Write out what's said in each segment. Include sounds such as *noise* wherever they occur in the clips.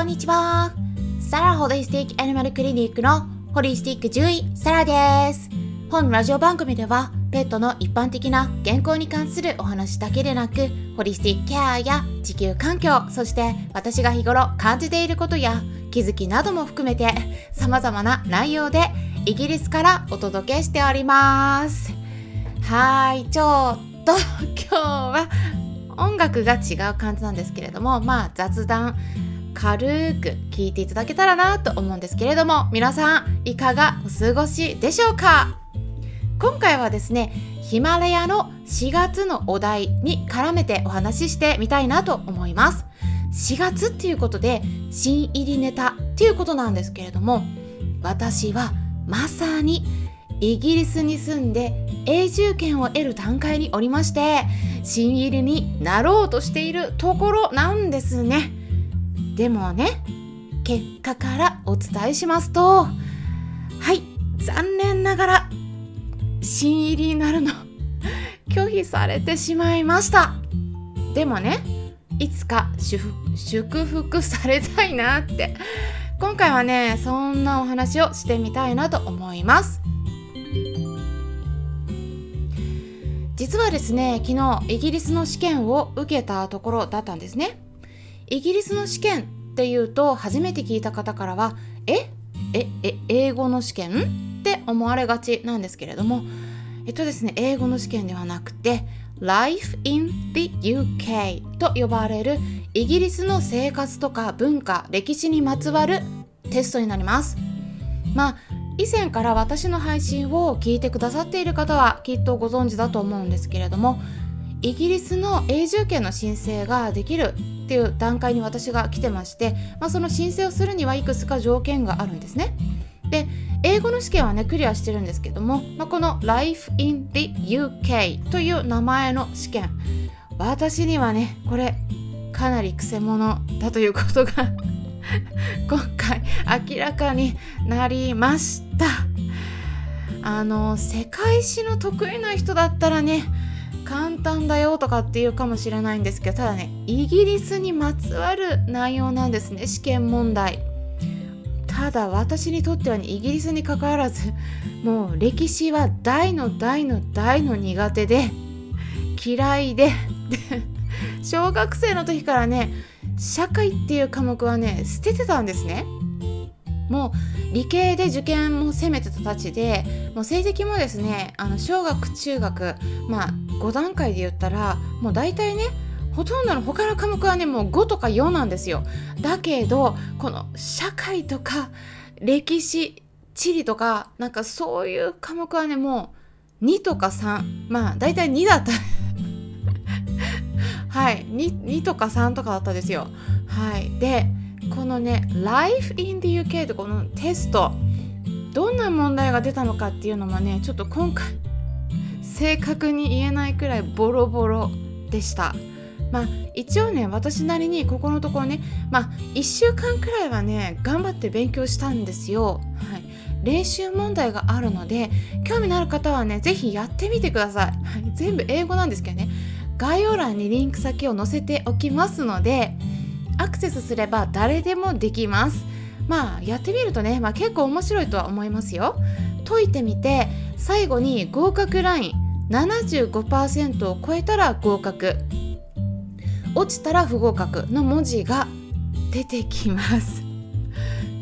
こんにちは。サラホリスティックアニマルクリニックのホリスティック獣医、サラです。本ラジオ番組では、ペットの一般的な健康に関するお話だけでなく、ホリスティックケアや地球環境、そして私が日頃感じていることや気づきなども含めて、様々な内容でイギリスからお届けしております。はい、ちょっと *laughs* 今日は音楽が違う感じなんですけれどもまあ雑談軽く聞いていただけたらなと思うんですけれども皆さんいかがお過ごしでしょうか？今回はですねヒマラヤの4月のお題に絡めてお話ししてみたいなと思います。4月っていうことで新入りネタっていうことなんですけれども私はまさにイギリスに住んで永住権を得る段階におりまして新入りになろうとしているところなんですね。でもね結果からお伝えしますとはい残念ながら新入りになるの *laughs* 拒否されてしまいました。でもねいつか祝福されたいなって今回はねそんなお話をしてみたいなと思います。実はですね昨日イギリスの試験を受けたところだったんですね。イギリスの試験っていうと初めて聞いた方からはえ？え？え？英語の試験って思われがちなんですけれどもえっとですね英語の試験ではなくて Life in the UK と呼ばれるイギリスの生活とか文化歴史にまつわるテストになります。まあ以前から私の配信を聞いてくださっている方はきっとご存知だと思うんですけれどもイギリスの永住権の申請ができるっていう段階に私が来てまして、まあ、その申請をするにはいくつか条件があるんですね。で英語の試験はねクリアしてるんですけども、まあ、この Life in the UK という名前の試験私にはねこれかなりくせ者だということが *laughs* 今回明らかになりましたあの世界史の得意な人だったらね簡単だよとかっていうかもしれないんですけどただねイギリスにまつわる内容なんですね試験問題。ただ私にとっては、ね、イギリスにかかわらずもう歴史は大の大の大の苦手で嫌いで小学生の時からね社会っていう科目はね捨ててたんですね。もう理系で受験も攻めてたたちでもう成績もですねあの小学中学まあ5段階で言ったらもう大体ねほとんどの他の科目はねもう5とか4なんですよ。だけどこの社会とか歴史地理とかなんかそういう科目はねもう2とか3まあ大体2だった。*laughs* はい 2, 2とか3とかだったんですよ。はい。でこのね Life in the UK ってこのテストどんな問題が出たのかっていうのもねちょっと今回正確に言えないくらいボロボロでした。まあ一応ね私なりにここのところねまあ1週間くらいはね頑張って勉強したんですよ。はい。練習問題があるので興味のある方はね是非やってみてください、はい、全部英語なんですけどね。概要欄にリンク先を載せておきますのでアクセスすれば誰でもできます。まあやってみるとね、まあ、結構面白いとは思いますよ。解いてみて最後に合格ライン75%を超えたら合格。落ちたら不合格の文字が出てきます。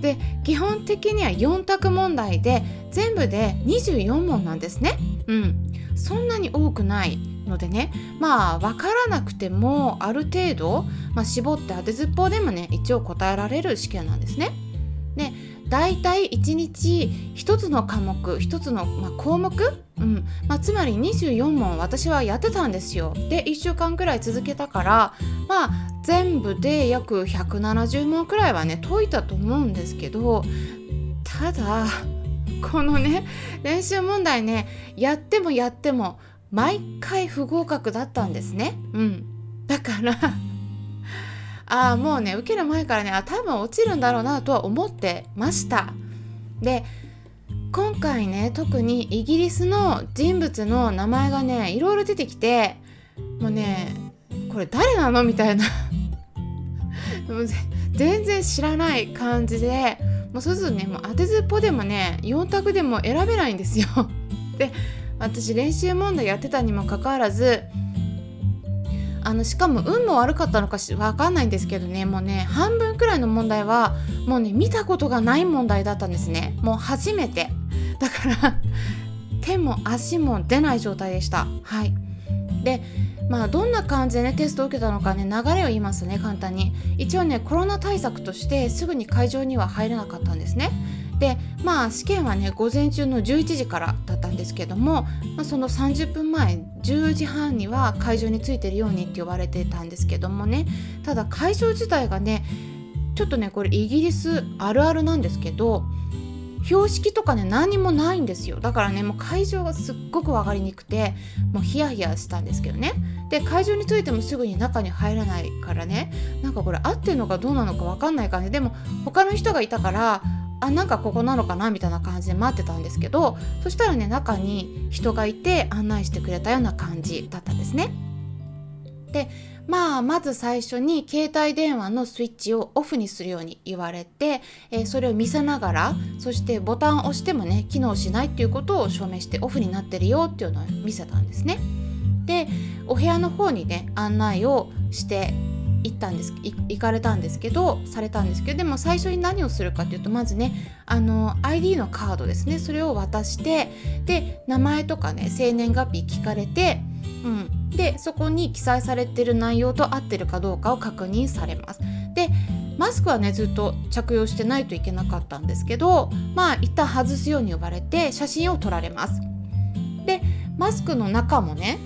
で基本的には4択問題で全部で24問なんですね。うん。そんなに多くない。のでねまあ分からなくてもある程度、まあ、絞って当てずっぽうでもね一応答えられる試験なんですね。で大体1日1つの科目1つの、まあ、項目、うんまあ、つまり24問私はやってたんですよ。で1週間くらい続けたからまあ全部で約170問くらいはね解いたと思うんですけどただこのね練習問題ねやってもやっても毎回不合格だったんですね。うん、だから *laughs* ああもうね受ける前からねあ多分落ちるんだろうなとは思ってました。で今回ね特にイギリスの人物の名前がねいろいろ出てきてもうねこれ誰なのみたいな *laughs* 全然知らない感じでもうそうするとねもう当てずっぽでもね4択でも選べないんですよ。*laughs* で私練習問題やってたにもかかわらずあのしかも運も悪かったのかし分かんないんですけどね。もうね半分くらいの問題はもうね見たことがない問題だったんですね。もう初めて。だから手も足も出ない状態でした。はい。でまあどんな感じでねテストを受けたのかね流れを言いますね簡単に。一応ねコロナ対策としてすぐに会場には入れなかったんですね。でまあ試験はね午前中の11時からだったんですけども、まあ、その30分前10時半には会場に着いてるようにって言われてたんですけどもねただ会場自体がねちょっとねこれイギリスあるあるなんですけど標識とかね何もないんですよ。だからねもう会場がすっごく分かりにくくてもうヒヤヒヤしたんですけどね。で会場に着いてもすぐに中に入らないからね。なんかこれ合ってるのかどうなのか分かんない感じ。でも他の人がいたからあなんかここなのかなみたいな感じで待ってたんですけどそしたらね中に人がいて案内してくれたような感じだったんですね。でまあまず最初に携帯電話のスイッチをオフにするように言われて、えー、それを見せながらそしてボタンを押してもね機能しないっていうことを証明してオフになってるよっていうのを見せたんですね。でお部屋の方にね案内をしてったんです行かれたんですけどされたんですけどでも最初に何をするかっていうとまずねあの ID のカードですねそれを渡してで名前とかね生年月日聞かれて、うん、でそこに記載されてる内容と合ってるかどうかを確認されます。でマスクはねずっと着用してないといけなかったんですけどまあ一旦外すように呼ばれて写真を撮られます。でマスクの中もね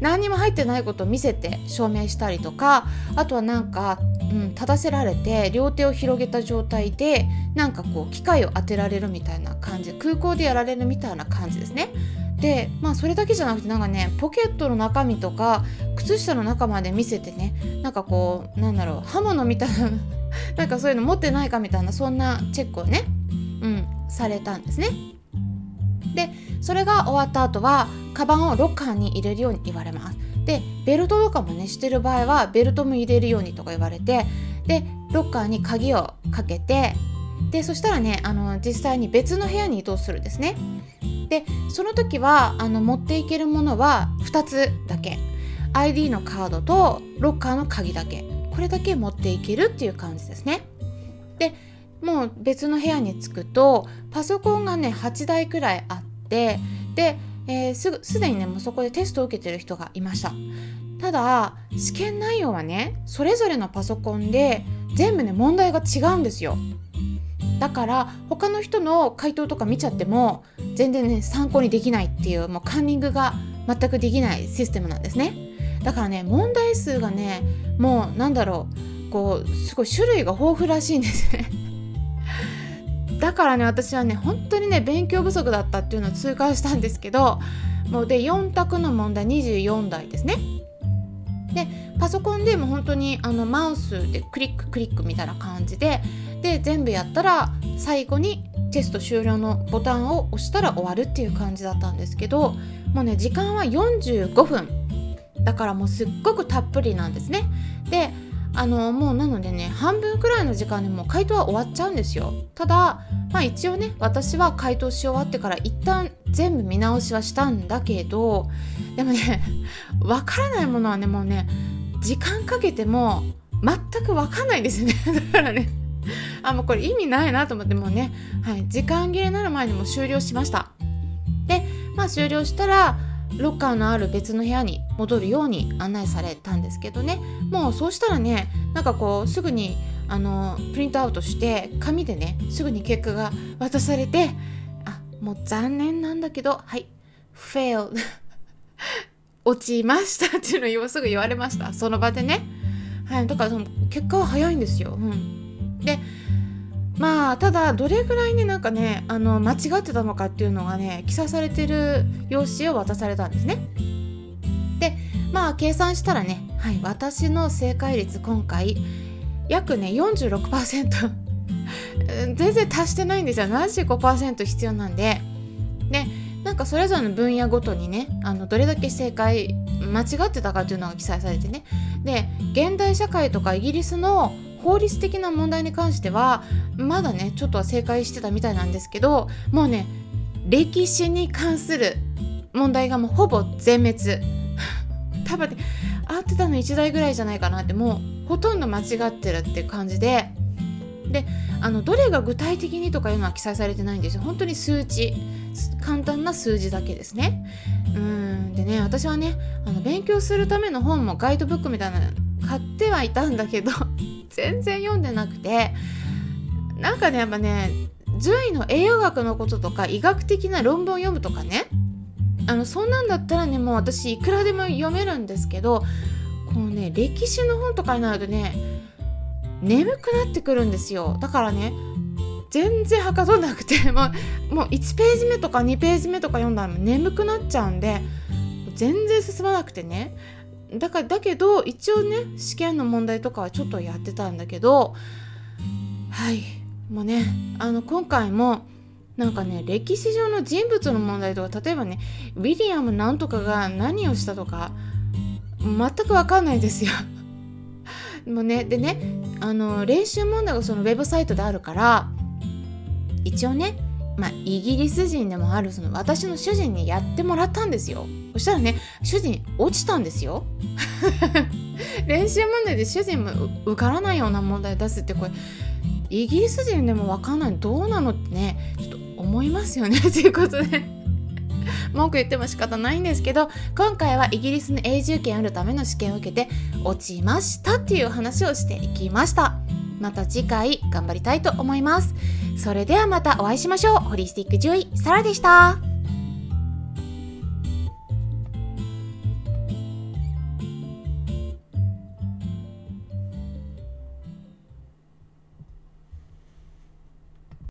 何にも入ってないことを見せて証明したりとかあとはなんか、うん、立たせられて両手を広げた状態でなんかこう機械を当てられるみたいな感じ空港でやられるみたいな感じですね。でまあそれだけじゃなくてなんかねポケットの中身とか靴下の中まで見せてねなんかこうなんだろう刃物みたいななんかそういうの持ってないかみたいなそんなチェックをねうんされたんですね。でそれが終わった後はカバンをロッカーに入れるように言われます。でベルトとかもねしてる場合はベルトも入れるようにとか言われてでロッカーに鍵をかけてでそしたらねあの実際に別の部屋に移動するんですね。でその時はあの持っていけるものは2つだけ。ID のカードとロッカーの鍵だけ。これだけ持っていけるっていう感じですね。でもう別の部屋に着くとパソコンがね8台くらいあってで、えー、すぐすでにねもうそこでテストを受けてる人がいました。ただ試験内容はねそれぞれのパソコンで全部ね問題が違うんですよ。だから他の人の回答とか見ちゃっても全然ね参考にできないっていうもうカンニングが全くできないシステムなんですね。だからね問題数がねもうなんだろうこうすごい種類が豊富らしいんですね。だからね私はね本当にね勉強不足だったっていうのを痛感したんですけどもうで4択の問題24題ですね。でパソコンでも本当にあのマウスでクリッククリックみたいな感じでで全部やったら最後にテスト終了のボタンを押したら終わるっていう感じだったんですけどもうね時間は45分だからもうすっごくたっぷりなんですね。であのもうなのでね半分くらいの時間でもう回答は終わっちゃうんですよ。ただまあ一応ね私は回答し終わってから一旦全部見直しはしたんだけどでもね *laughs* わからないものはねもうね時間かけても全くわかんないですよね。*laughs* だからねあもうこれ意味ないなと思ってもうね、はい、時間切れになる前にも終了しました。でまあ終了したらロッカーのある別の部屋に戻るように案内されたんですけどね。もうそうしたらねなんかこうすぐにあのプリントアウトして紙でねすぐに結果が渡されてあもう残念なんだけどはい fail *laughs* 落ちましたっていうのをすぐ言われました。その場でね。はいだからその結果は早いんですよ、うん、でまあただどれぐらいねなんかねあの間違ってたのかっていうのがね記載されてる用紙を渡されたんですね。でまあ計算したらね、はい、私の正解率今回約ね46% *laughs* 全然足してないんですよ。75%必要なんで。でなんかそれぞれの分野ごとにねあのどれだけ正解間違ってたかっていうのが記載されてね。で現代社会とかイギリスの法律的な問題に関してはまだねちょっとは正解してたみたいなんですけどもうね歴史に関する問題がもうほぼ全滅。*laughs* 多分ね合ってたの1台ぐらいじゃないかなってもうほとんど間違ってるって感じで。であのどれが具体的にとかいうのは記載されてないんですよ。本当に数値簡単な数字だけですね。うんでね私はねあの勉強するための本もガイドブックみたいなの買ってはいたんだけど。*laughs* 全然読んでなくてなんかねやっぱね獣医の栄養学のこととか医学的な論文を読むとかねあのそんなんだったらねもう私いくらでも読めるんですけどこのね歴史の本とかになるとね眠くなってくるんですよ。だからね全然はかどんなくてもうもう1ページ目とか2ページ目とか読んだら眠くなっちゃうんで全然進まなくてね。だからだけど一応ね試験の問題とかはちょっとやってたんだけどはいもうねあの今回もなんかね歴史上の人物の問題とか例えばねウィリアムなんとかが何をしたとか全く分かんないですよ。*laughs* もうねでねあの練習問題がそのウェブサイトであるから一応ねまあ、イギリス人でもあるその私の主人にやってもらったんですよ。そしたらね主人落ちたんですよ。*laughs* 練習問題で主人も受からないような問題出すってこれイギリス人でも分かんない。どうなのってねちょっと思いますよね。*laughs* ということで。文句言っても仕方ないんですけど今回はイギリスの永住権あるための試験を受けて落ちましたっていう話をしていきました。また次回頑張りたいと思います。それではまたお会いしましょう。ホリスティック獣医サラでした。